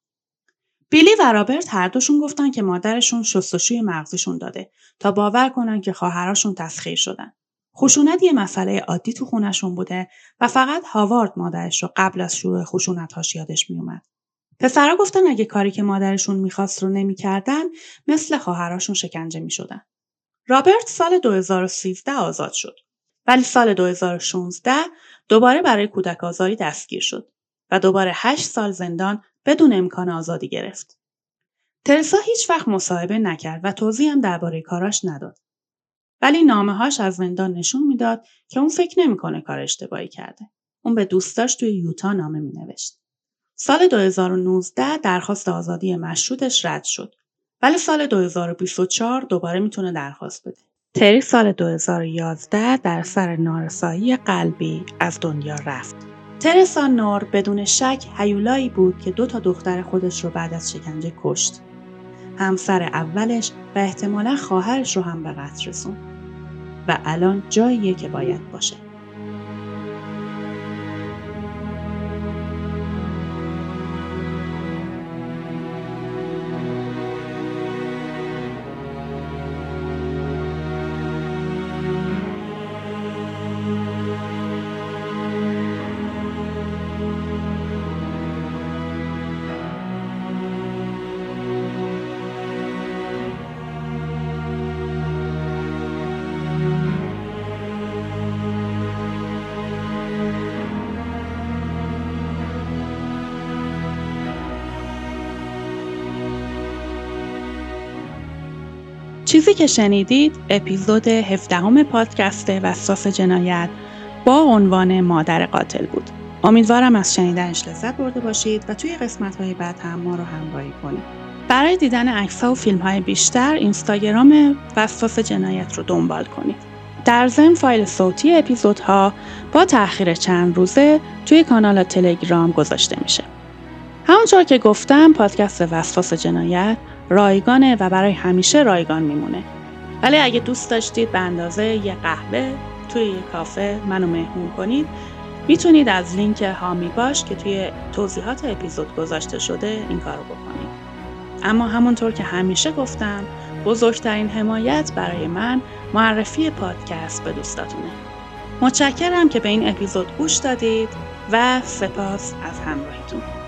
بیلی و رابرت هر دوشون گفتن که مادرشون شستشوی مغزشون داده تا باور کنن که خواهراشون تسخیر شدن. خشونت یه مسئله عادی تو خونشون بوده و فقط هاوارد مادرش رو قبل از شروع خشونتهاش یادش میومد. پسرا گفتن اگه کاری که مادرشون می‌خواست رو نمی‌کردن مثل خواهراشون شکنجه می‌شدن. رابرت سال 2013 آزاد شد. ولی سال 2016 دوباره برای کودک آزاری دستگیر شد و دوباره 8 سال زندان بدون امکان آزادی گرفت. ترسا هیچ وقت مصاحبه نکرد و توضیح هم درباره کاراش نداد. ولی نامه هاش از زندان نشون می‌داد که اون فکر نمی‌کنه کار اشتباهی کرده. اون به دوستاش توی یوتا نامه می نوشت. سال 2019 درخواست آزادی مشروطش رد شد. ولی سال 2024 دوباره می‌تونه درخواست بده. تری سال 2011 در سر نارسایی قلبی از دنیا رفت. ترسا نور بدون شک هیولایی بود که دو تا دختر خودش رو بعد از شکنجه کشت. همسر اولش و احتمالا خواهرش رو هم به قتل رسوند. و الان جاییه که باید باشه. چیزی که شنیدید اپیزود 17 پادکست وسواس جنایت با عنوان مادر قاتل بود. امیدوارم از شنیدنش لذت برده باشید و توی قسمت های بعد هم ما رو همراهی کنید. برای دیدن عکس و فیلم های بیشتر اینستاگرام وسواس جنایت رو دنبال کنید. در ضمن فایل صوتی اپیزودها با تأخیر چند روزه توی کانال تلگرام گذاشته میشه. همونطور که گفتم پادکست وسواس جنایت رایگانه و برای همیشه رایگان میمونه. ولی اگه دوست داشتید به اندازه یه قهوه توی یه کافه منو مهمون کنید می‌تونید از لینک هامی باش که توی توضیحات اپیزود گذاشته شده این کارو بکنید. اما همونطور که همیشه گفتم بزرگترین حمایت برای من معرفی پادکست به دوستاتونه. متشکرم که به این اپیزود گوش دادید و سپاس از همراهیتون.